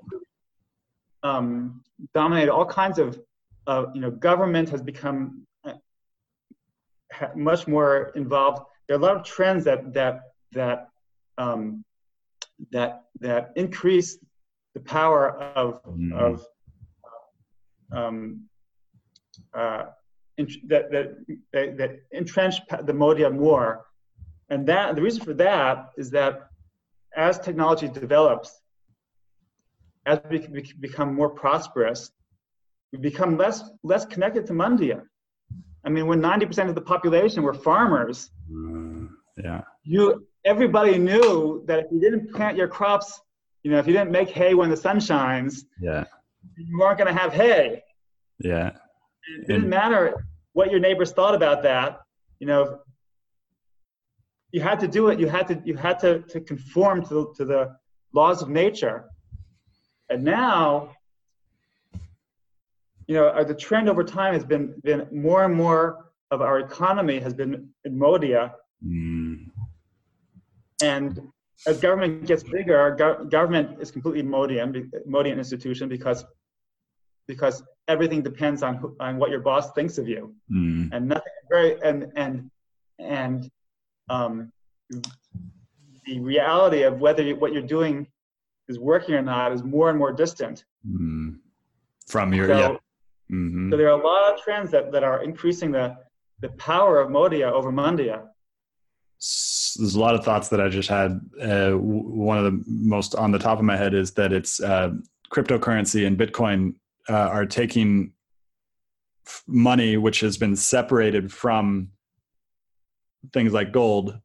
B: um, dominated all kinds of, uh, you know, government has become uh, much more involved. There are a lot of trends that that that um, that that increase the power of
A: Mhm.
B: of um, uh, that, that, that, that entrench the Modia more. And that the reason for that is that as technology develops, as we become more prosperous, we become less less connected to Mundia. I mean, when 90% of the population were farmers,
A: uh, yeah.
B: you everybody knew that if you didn't plant your crops, you know, if you didn't make hay when the sun shines,
A: Yeah.
B: you weren't going to have hay.
A: Yeah.
B: It didn't
A: And-
B: matter what your neighbors thought about that. You know, you had to do it. You had to you had to, to conform to to the laws of nature. And now, you know, uh, the trend over time has been been more and more of our economy has been in Modia,
A: Mm,
B: and as government gets bigger, go- government is completely Modian, Modian institution because because everything depends on who, on what your boss thinks of you,
A: Mm.
B: and nothing very and and and um, the reality of whether you, what you're doing is working or not is more and more distant.
A: Mm. From your
B: So,
A: yeah. Hmm
B: so there are a lot of trends that, that are increasing the the power of Modia over Mundia.
A: S- There's a lot of thoughts that I just had. Uh, one of the most on the top of my head is that it's uh, cryptocurrency and Bitcoin uh, are taking f- money which has been separated from things like gold,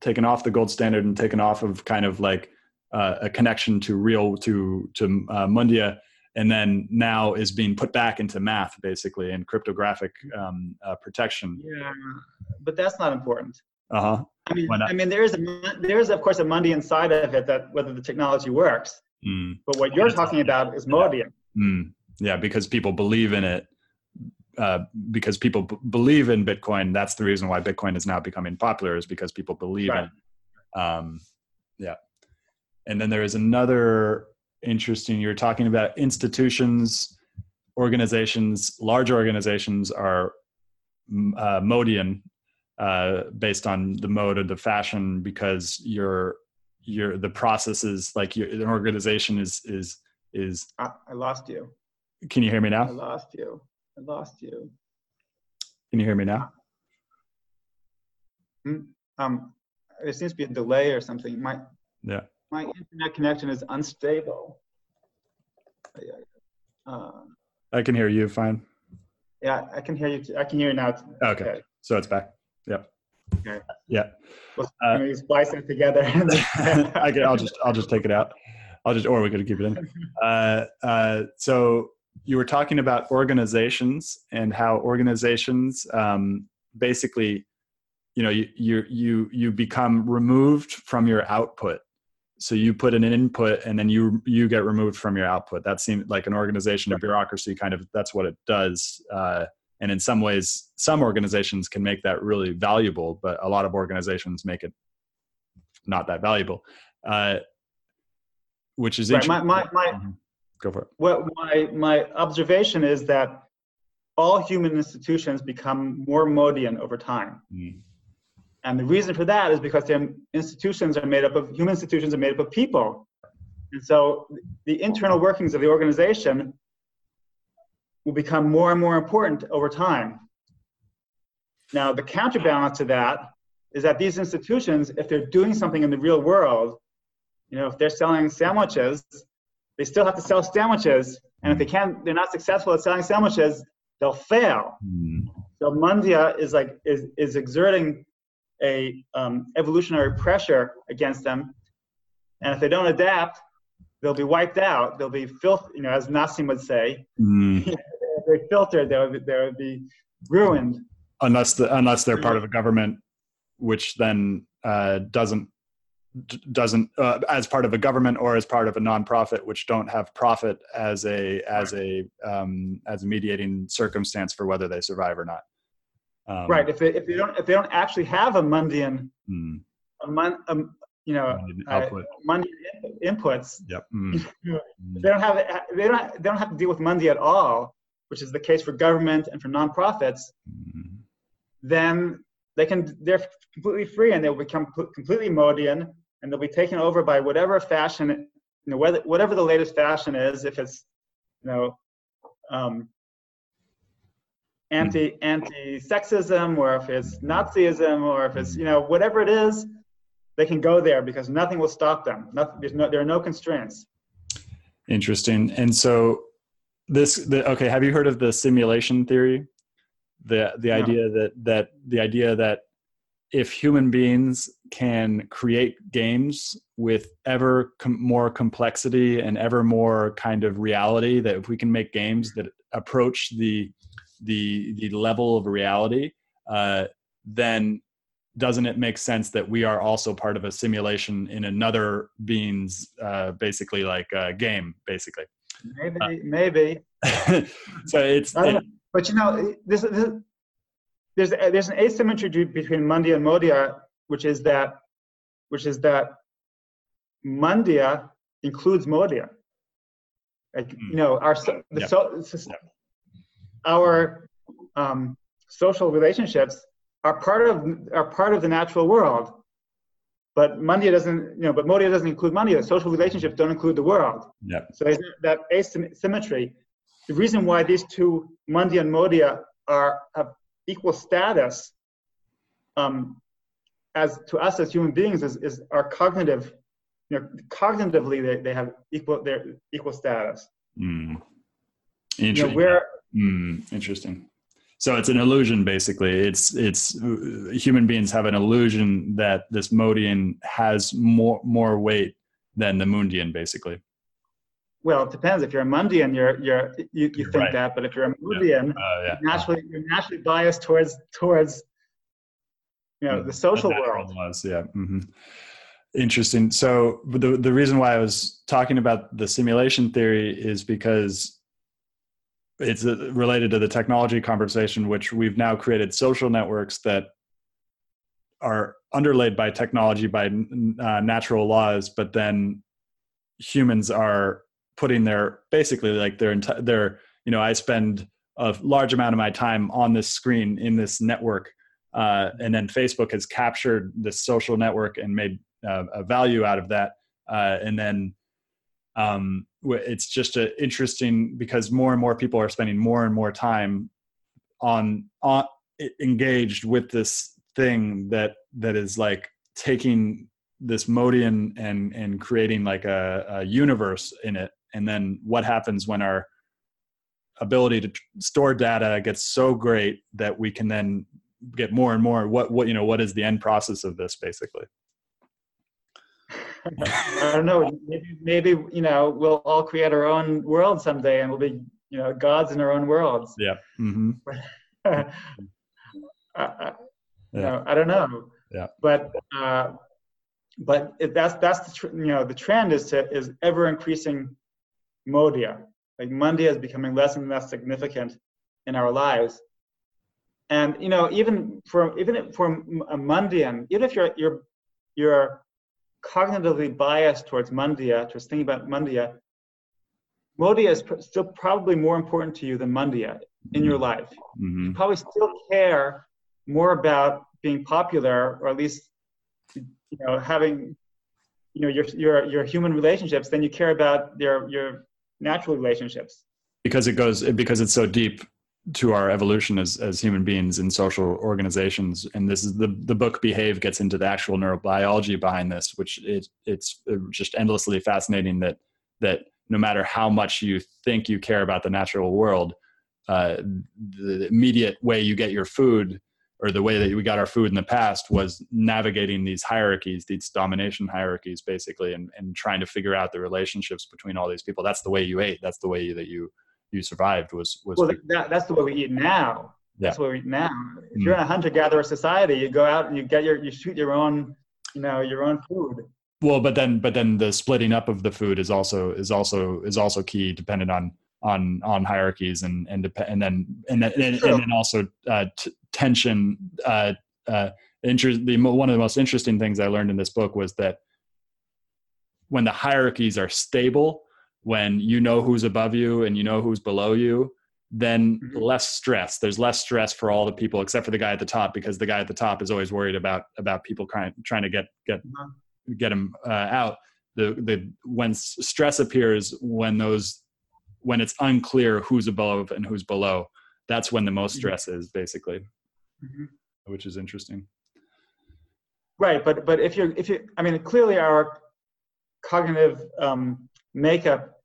A: taken off the gold standard and taken off of kind of like uh, a connection to real to to uh, Mundia, and then now is being put back into math basically and cryptographic um, uh, protection.
B: Yeah, but that's not important.
A: Uh huh.
B: I mean? I mean, there is a there is of course a Mundian inside of it that whether the technology works.
A: Mm.
B: But what you're talking about is Modian.
A: Mm, yeah, because people believe in it. Uh, because people b- believe in Bitcoin, that's the reason why Bitcoin is now becoming popular. Is because people believe
B: Right.
A: in. it. Um, yeah, and then there is another interesting. You're talking about institutions, organizations. Large organizations are mm, uh, Modian, uh, based on the mode of the fashion, because you're you're the processes like your, an organization is is is
B: I, I lost you.
A: can you hear me now?
B: I lost you. I lost you.
A: can you hear me now
B: Um, there seems to be a delay or something. My
A: yeah
B: my internet connection is unstable. Uh,
A: i can hear you fine
B: yeah, I can hear you. I can hear you now.
A: okay, so it's back yep
B: Okay.
A: yeah
B: We'll
A: Uh,
B: maybe splice it together. [LAUGHS]
A: I can, I'll just I'll just take it out. I'll just or we could keep it in. Uh, uh, so you were talking about organizations and how organizations um, basically, you know, you you you you become removed from your output. So you put in an input and then you you get removed from your output. That seems like an organization, a bureaucracy, kind of. That's what it does. Uh, and in some ways, some organizations can make that really valuable, but a lot of organizations make it not that valuable, uh, which is
B: Right,
A: interesting.
B: my- my- my-
A: Mhm. Go for it.
B: Well, my, my observation is that all human institutions become more Modian over time.
A: Mm.
B: And the reason for that is because their institutions are made up of, human institutions are made up of people. And so the internal workings of the organization will become more and more important over time. Now, the counterbalance to that is that these institutions, if they're doing something in the real world, you know, if they're selling sandwiches, they still have to sell sandwiches. And if they can't, they're not successful at selling sandwiches, they'll fail.
A: Mm.
B: So Mundia is like is is exerting a um, evolutionary pressure against them, and if they don't adapt, they'll be wiped out. They'll be filth, you know, as Nassim would say,
A: Mm. [LAUGHS]
B: they're filtered. They'll be, they'll be ruined.
A: Unless the unless they're part of a government, which then uh, doesn't doesn't uh, as part of a government or as part of a nonprofit, which don't have profit as a as a um, as a mediating circumstance for whether they survive or not. Um,
B: right. If they if they don't if they don't actually have a Mundian,
A: mm,
B: a mun, um, you know, uh,
A: output.
B: Mundian inputs,
A: Yep. [LAUGHS] Mm,
B: they don't have they don't they don't have to deal with Mundia at all, which is the case for government and for nonprofits.
A: mm,
B: then they can they're completely free and they'll become completely Modian and they'll be taken over by whatever fashion you know whether whatever the latest fashion is if it's you know um, anti anti sexism or if it's Nazism or if it's you know whatever it is they can go there because nothing will stop them nothing there's no there are no constraints
A: Interesting. And so this the, okay, have you heard of the simulation theory? The the
B: No.
A: idea that that the idea that if human beings can create games with ever com- more complexity and ever more kind of reality that if we can make games that approach the the the level of reality uh, then doesn't it make sense that we are also part of a simulation in another being's uh, basically like a game basically
B: maybe maybe [LAUGHS]
A: so it's it-.
B: But you know, this, this, there's there's an asymmetry between Mundia and Modia, which is that which is that Mundia includes Modia. Like
A: Hmm.
B: you know, our the
A: Yeah.
B: so. Our um, social relationships are part of are part of the natural world. But Mundia doesn't, you know, but Modia doesn't include Mundia. Social relationships don't include the world.
A: Yeah.
B: So there's that asymmetry. The reason why these two, Mundia and Modia, are have equal status um, as to us as human beings is, is our cognitive, you know, cognitively they, they have equal their equal status.
A: Mm.
B: You know,
A: Interesting. Mm, interesting. So it's an illusion, basically. It's it's human beings have an illusion that this Modian has more more weight than the Mundian, basically.
B: well, it depends. If you're a Mundian, you're you're you, you think
A: Right.
B: that, but if you're a Mundian,
A: Uh, yeah.
B: naturally you're naturally biased towards towards you know the social world.
A: laws, yeah. hmm Interesting. So the the reason why I was talking about the simulation theory is because it's uh, related to the technology conversation, which we've now created social networks that are underlaid by technology by uh, natural laws, but then humans are putting their basically like their entire their you know I spend a large amount of my time on this screen in this network uh, and then Facebook has captured this social network and made uh, a value out of that. Uh, and then um, it's just a interesting because more and more people are spending more and more time on on engaged with this thing that that is like taking this Modian and and creating like a, a universe in it. And then what happens when our ability to store data gets so great that we can then get more and more what what you know what is the end process of this basically
B: I don't know. Maybe, maybe you know we'll all create our own world someday, and we'll be you know gods in our own worlds.
A: yeah Mm-hmm. [LAUGHS]
B: I, I, you
A: Yeah.
B: know, I don't know.
A: Yeah.
B: But uh, but if that's that's the tr- you know the trend is to is ever increasing modia. Like Mundia is becoming less and less significant in our lives. And you know even for even for a Mundian, even if you're you're you're cognitively biased towards Mundia, towards thinking about Mundia, Modia is pr- still probably more important to you than Mundia in your life.
A: Hmm
B: you probably still care more about being popular or at least you know having you know your your your human relationships than you care about your your natural relationships.
A: Because it goes because it's so deep to our evolution as as human beings in social organizations. And this is the the book behave gets into the actual neurobiology behind this which it it's just endlessly fascinating that that no matter how much you think you care about the natural world uh, the immediate way you get your food or the way that we got our food in the past was navigating these hierarchies these domination hierarchies basically and, and trying to figure out the relationships between all these people. That's the way you ate. That's the way that you you survived was was
B: well that, that's the way we eat now. That's what we eat now. If you're in a hunter-gatherer society you go out and you get your you shoot your own you know your own food.
A: Well but then but then the splitting up of the food is also is also is also key dependent on on on hierarchies and and dep- and then and then, and, and then also uh, t- tension uh uh inter- the one of the most interesting things i learned in this book was that when the hierarchies are stable when you know who's above you and you know who's below you then
B: Mhm.
A: less stress there's less stress for all the people except for the guy at the top because the guy at the top is always worried about about people trying trying to get get
B: Mhm.
A: get him uh, out the the when stress appears when those when it's unclear who's above and who's below that's when the most
B: Mhm.
A: stress is basically
B: Mhm.
A: which is interesting
B: Right, but but if you're if you I mean clearly our cognitive um, makeup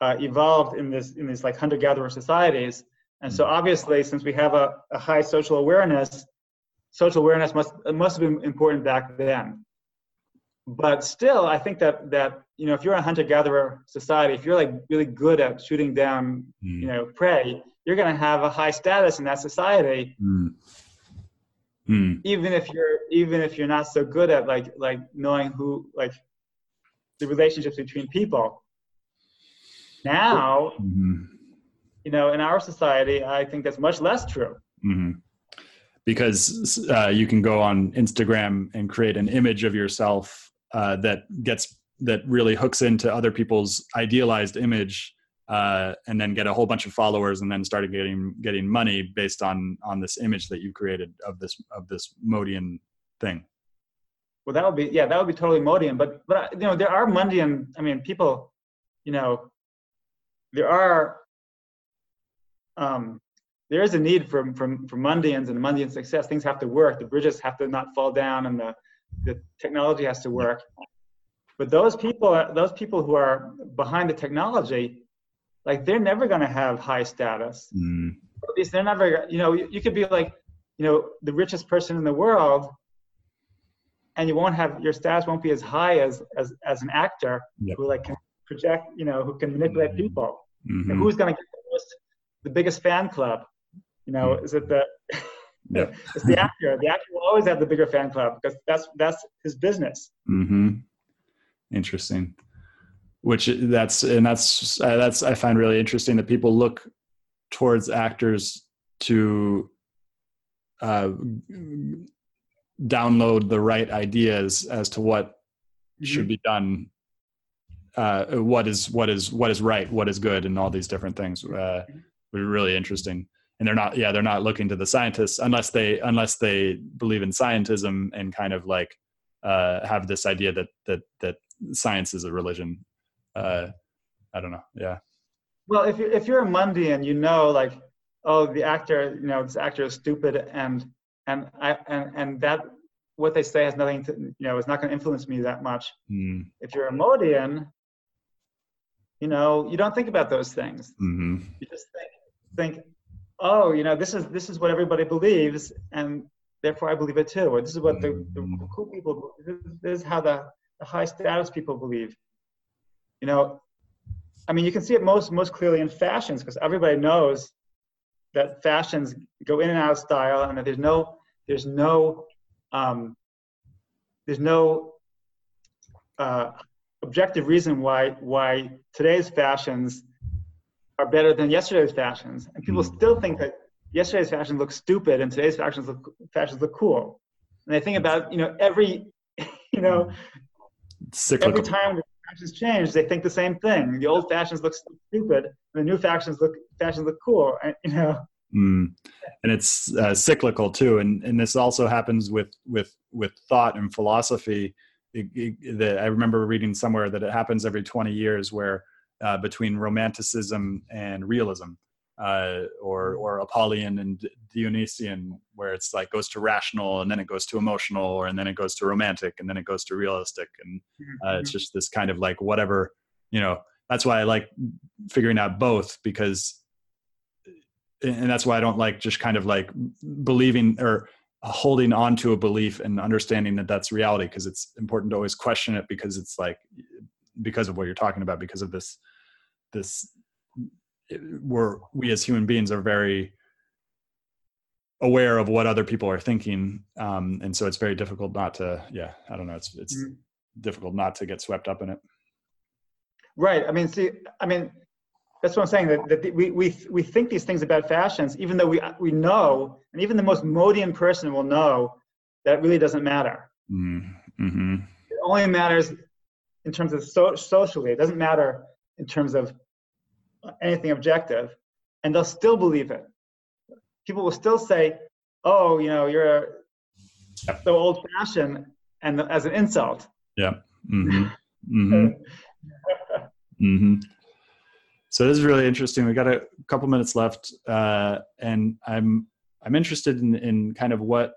B: uh, evolved in this in these like hunter gatherer societies, and so obviously since we have a, a high social awareness, social awareness must must have been important back then. But still, I think that that you know if you're a hunter gatherer society, if you're like really good at shooting down you know prey, you're going to have a high status in that society
A: Mm. Mm.
B: even if you're even if you're not so good at like like knowing who like the relationships between people now
A: Mhm.
B: you know in our society i think that's much less true
A: Mhm. because uh, you can go on Instagram and create an image of yourself uh, that gets that really hooks into other people's idealized image uh, and then get a whole bunch of followers and then started getting getting money based on on this image that you created of this of this Modian thing.
B: Well, that would be yeah, that would be totally Modian. But but you know there are Mundian. I mean, people, you know, there are um, there is a need for, for, for Mundians and Mundian success. Things have to work. The bridges have to not fall down, and the, the technology has to work. But those people, those people who are behind the technology, like they're never going to have high status. Mm. At least they're never. You know, you, you could be like, you know, the richest person in the world, and you won't have your status won't be as high as as as an actor yep. who like can project, you know, who can manipulate mm-hmm. people. Mm-hmm. who's going to get the, most, the biggest fan club? You know, mm-hmm. is it the yeah. [LAUGHS] it's the actor. The actor will always have the bigger fan club because that's that's his business.
A: Mm-hmm. Interesting. Which that's and that's uh, that's I find really interesting that people look towards actors to uh, download the right ideas as to what mm-hmm. should be done uh, what is what is what is right what is good and all these different things uh, mm-hmm. really interesting and they're not yeah they're not looking to the scientists unless they unless they believe in scientism and kind of like uh, have this idea that that that science is a religion uh, i don't know yeah
B: well if you're if you're a mundian you know like oh the actor you know this actor is stupid and and i and and that what they say has nothing to you know is not going to influence me that much mm. if you're a modian you know you don't think about those things mm-hmm. you just think think oh, you know, this is this is what everybody believes, and therefore I believe it too. Or this is what the, the, the cool people. This is how the, the high status people believe. You know, I mean, you can see it most most clearly in fashions because everybody knows that fashions go in and out of style, and that there's no there's no um, there's no uh, objective reason why why today's fashions are better than yesterday's fashions, and people mm. still think that yesterday's fashions look stupid and today's fashions look fashions look cool. And I think about you know every [LAUGHS] you know Cyclical. every time the fashions change, they think the same thing. The old fashions look stupid, and the new fashions look fashions look cool. And, you know.
A: Mm. And it's uh, cyclical too, and and this also happens with with with thought and philosophy. It, it, the, I remember reading somewhere that it happens every 20 years where uh, between romanticism and realism, uh, or mm. or Apollonian and Dionysian, where it's like goes to rational and then it goes to emotional, or and then it goes to romantic and then it goes to realistic, and uh, it's mm-hmm. just this kind of like whatever you know. That's why I like figuring out both because, and that's why I don't like just kind of like believing or holding on to a belief and understanding that that's reality because it's important to always question it because it's like because of what you're talking about because of this this we're we as human beings are very aware of what other people are thinking um, and so it's very difficult not to yeah i don't know it's it's mm-hmm. difficult not to get swept up in it
B: right i mean see i mean that's what i'm saying that, that we, we we think these things about fashions even though we we know and even the most modian person will know that really doesn't matter mm-hmm. mm-hmm. it only matters in terms of so, socially. It doesn't matter in terms of anything objective, and they'll still believe it. People will still say, "Oh, you know, you're so old-fashioned," and as an insult.
A: Yeah. Mm-hmm. Mm-hmm. [LAUGHS] mm-hmm. So this is really interesting. We got a couple minutes left, uh, and I'm I'm interested in, in kind of what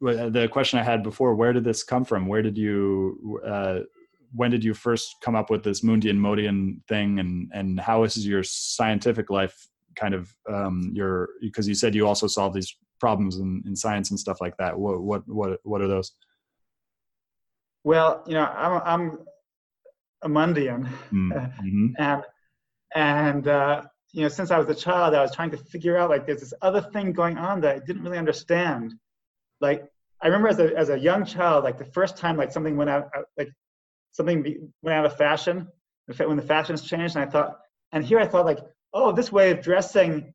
A: the question I had before. Where did this come from? Where did you uh, when did you first come up with this Mundian Modian thing, and and how is your scientific life kind of um, your because you said you also solve these problems in, in science and stuff like that. What what what what are those?
B: Well, you know, I'm I'm a Mundian, mm, [LAUGHS] mm-hmm. and and uh, you know, since I was a child, I was trying to figure out like there's this other thing going on that I didn't really understand. Like I remember as a as a young child, like the first time like something went out, like something went out of fashion when the fashions changed and i thought and here i thought like oh this way of dressing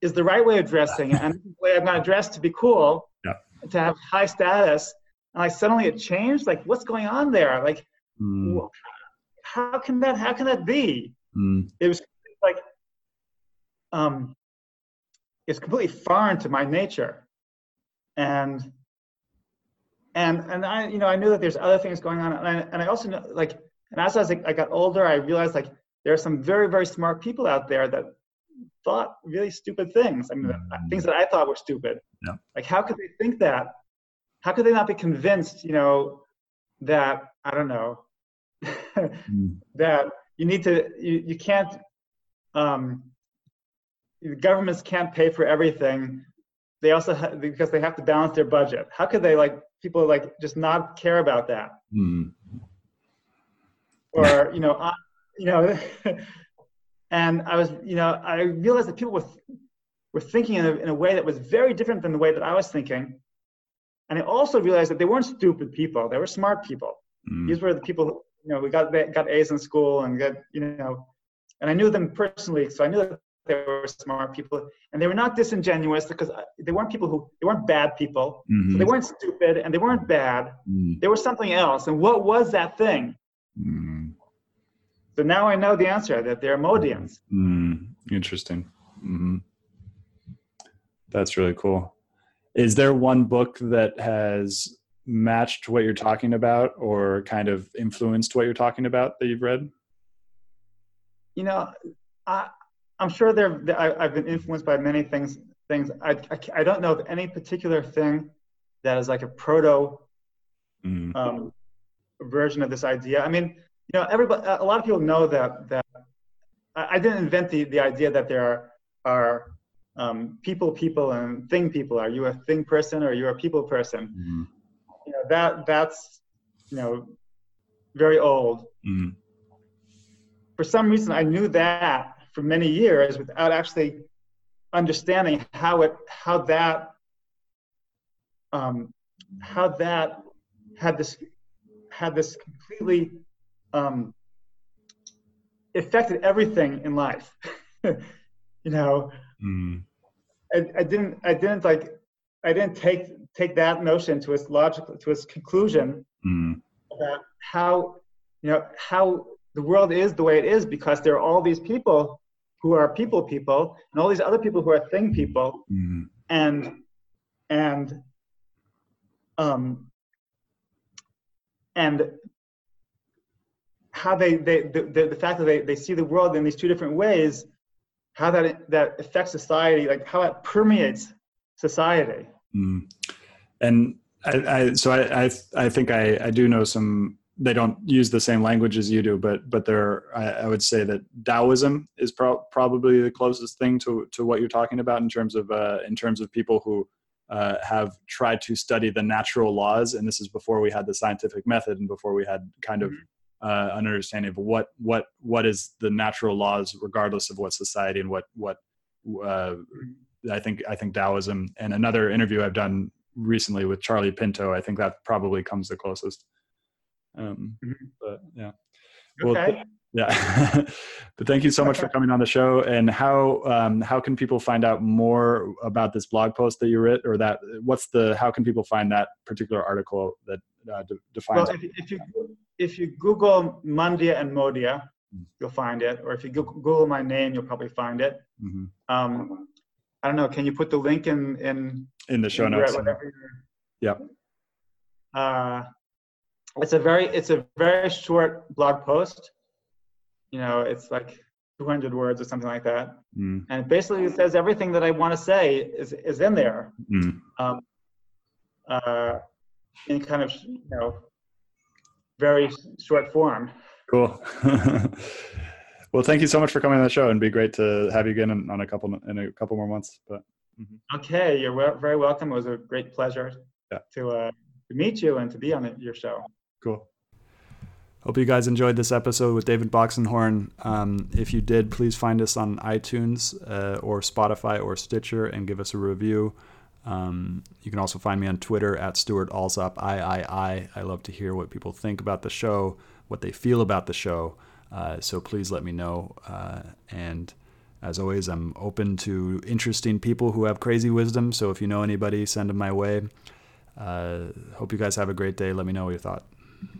B: is the right way of dressing and the way i'm going to dress to be cool yeah. to have high status and like suddenly it changed like what's going on there like mm. how can that how can that be? Mm. It was like um, it's completely foreign to my nature, and and and I you know I knew that there's other things going on, and I, and I also know like and as I, was, I got older, I realized like there are some very very smart people out there that thought really stupid things. I mean, mm. things that I thought were stupid.
A: Yeah.
B: Like, how could they think that? How could they not be convinced, you know, that I don't know, mm. [LAUGHS] that you need to, you, you can't, um, the governments can't pay for everything. They also ha- because they have to balance their budget. How could they like people like just not care about that? Mm. Or you know, I, you know. [LAUGHS] and I was, you know, I realized that people were, were thinking in a, in a way that was very different than the way that I was thinking. And I also realized that they weren't stupid people; they were smart people. Mm. These were the people, who, you know, we got got A's in school and got, you know, and I knew them personally, so I knew that they were smart people, and they were not disingenuous because they weren't people who they weren't bad people. Mm-hmm. So they weren't stupid and they weren't bad. Mm. They were something else. And what was that thing? Mm. So now I know the answer that they're Modians.
A: Mm, interesting. Mm-hmm. That's really cool. Is there one book that has matched what you're talking about or kind of influenced what you're talking about that you've read?
B: You know, I, I'm sure there. I, have been influenced by many things. Things I, I, I, don't know of any particular thing that is like a proto mm. um, version of this idea. I mean, you know, everybody, a lot of people know that that I didn't invent the, the idea that there are are um, people, people, and thing people. Are you a thing person or are you a people person? Mm-hmm. You know that that's you know very old. Mm-hmm. For some reason, I knew that for many years without actually understanding how it how that um, how that had this had this completely um, affected everything in life. [LAUGHS] you know, mm. I, I didn't, I didn't like, I didn't take take that notion to its logical, to its conclusion mm. about how, you know, how the world is the way it is because there are all these people who are people people and all these other people who are thing people mm. and and um and how they, they the, the, the fact that they, they see the world in these two different ways, how that that affects society, like how it permeates society. Mm.
A: And I, I, so I, I, I think I, I do know some. They don't use the same language as you do, but but there, I, I would say that Taoism is pro- probably the closest thing to to what you're talking about in terms of uh, in terms of people who uh, have tried to study the natural laws, and this is before we had the scientific method and before we had kind of mm-hmm uh, an understanding of what what what is the natural laws, regardless of what society and what what uh, I think I think Taoism and another interview I've done recently with Charlie Pinto. I think that probably comes the closest. Um, mm-hmm. But yeah.
B: Well, okay.
A: Yeah, [LAUGHS] but thank you so much for coming on the show. And how um, how can people find out more about this blog post that you wrote, or that what's the how can people find that particular article that uh, de- defines?
B: Well, if, if, you if you Google Mundia and Modia, mm-hmm. you'll find it. Or if you Google my name, you'll probably find it. Mm-hmm. Um, I don't know. Can you put the link in in
A: in the show in notes? Yeah.
B: Uh, it's a very it's a very short blog post you know, it's like 200 words or something like that. Mm. And basically it says everything that I want to say is, is in there. Mm. Um, uh, in kind of, you know, very short form.
A: Cool. [LAUGHS] well, thank you so much for coming on the show and be great to have you again in, on a couple, in a couple more months, but.
B: Mm-hmm. Okay. You're very welcome. It was a great pleasure yeah. to, uh, to meet you and to be on your show.
A: Cool. Hope you guys enjoyed this episode with David Boxenhorn. Um, if you did, please find us on iTunes uh, or Spotify or Stitcher and give us a review. Um, you can also find me on Twitter at Stuart Alsop III. I love to hear what people think about the show, what they feel about the show. Uh, so please let me know. Uh, and as always, I'm open to interesting people who have crazy wisdom. So if you know anybody, send them my way. Uh, hope you guys have a great day. Let me know what you thought.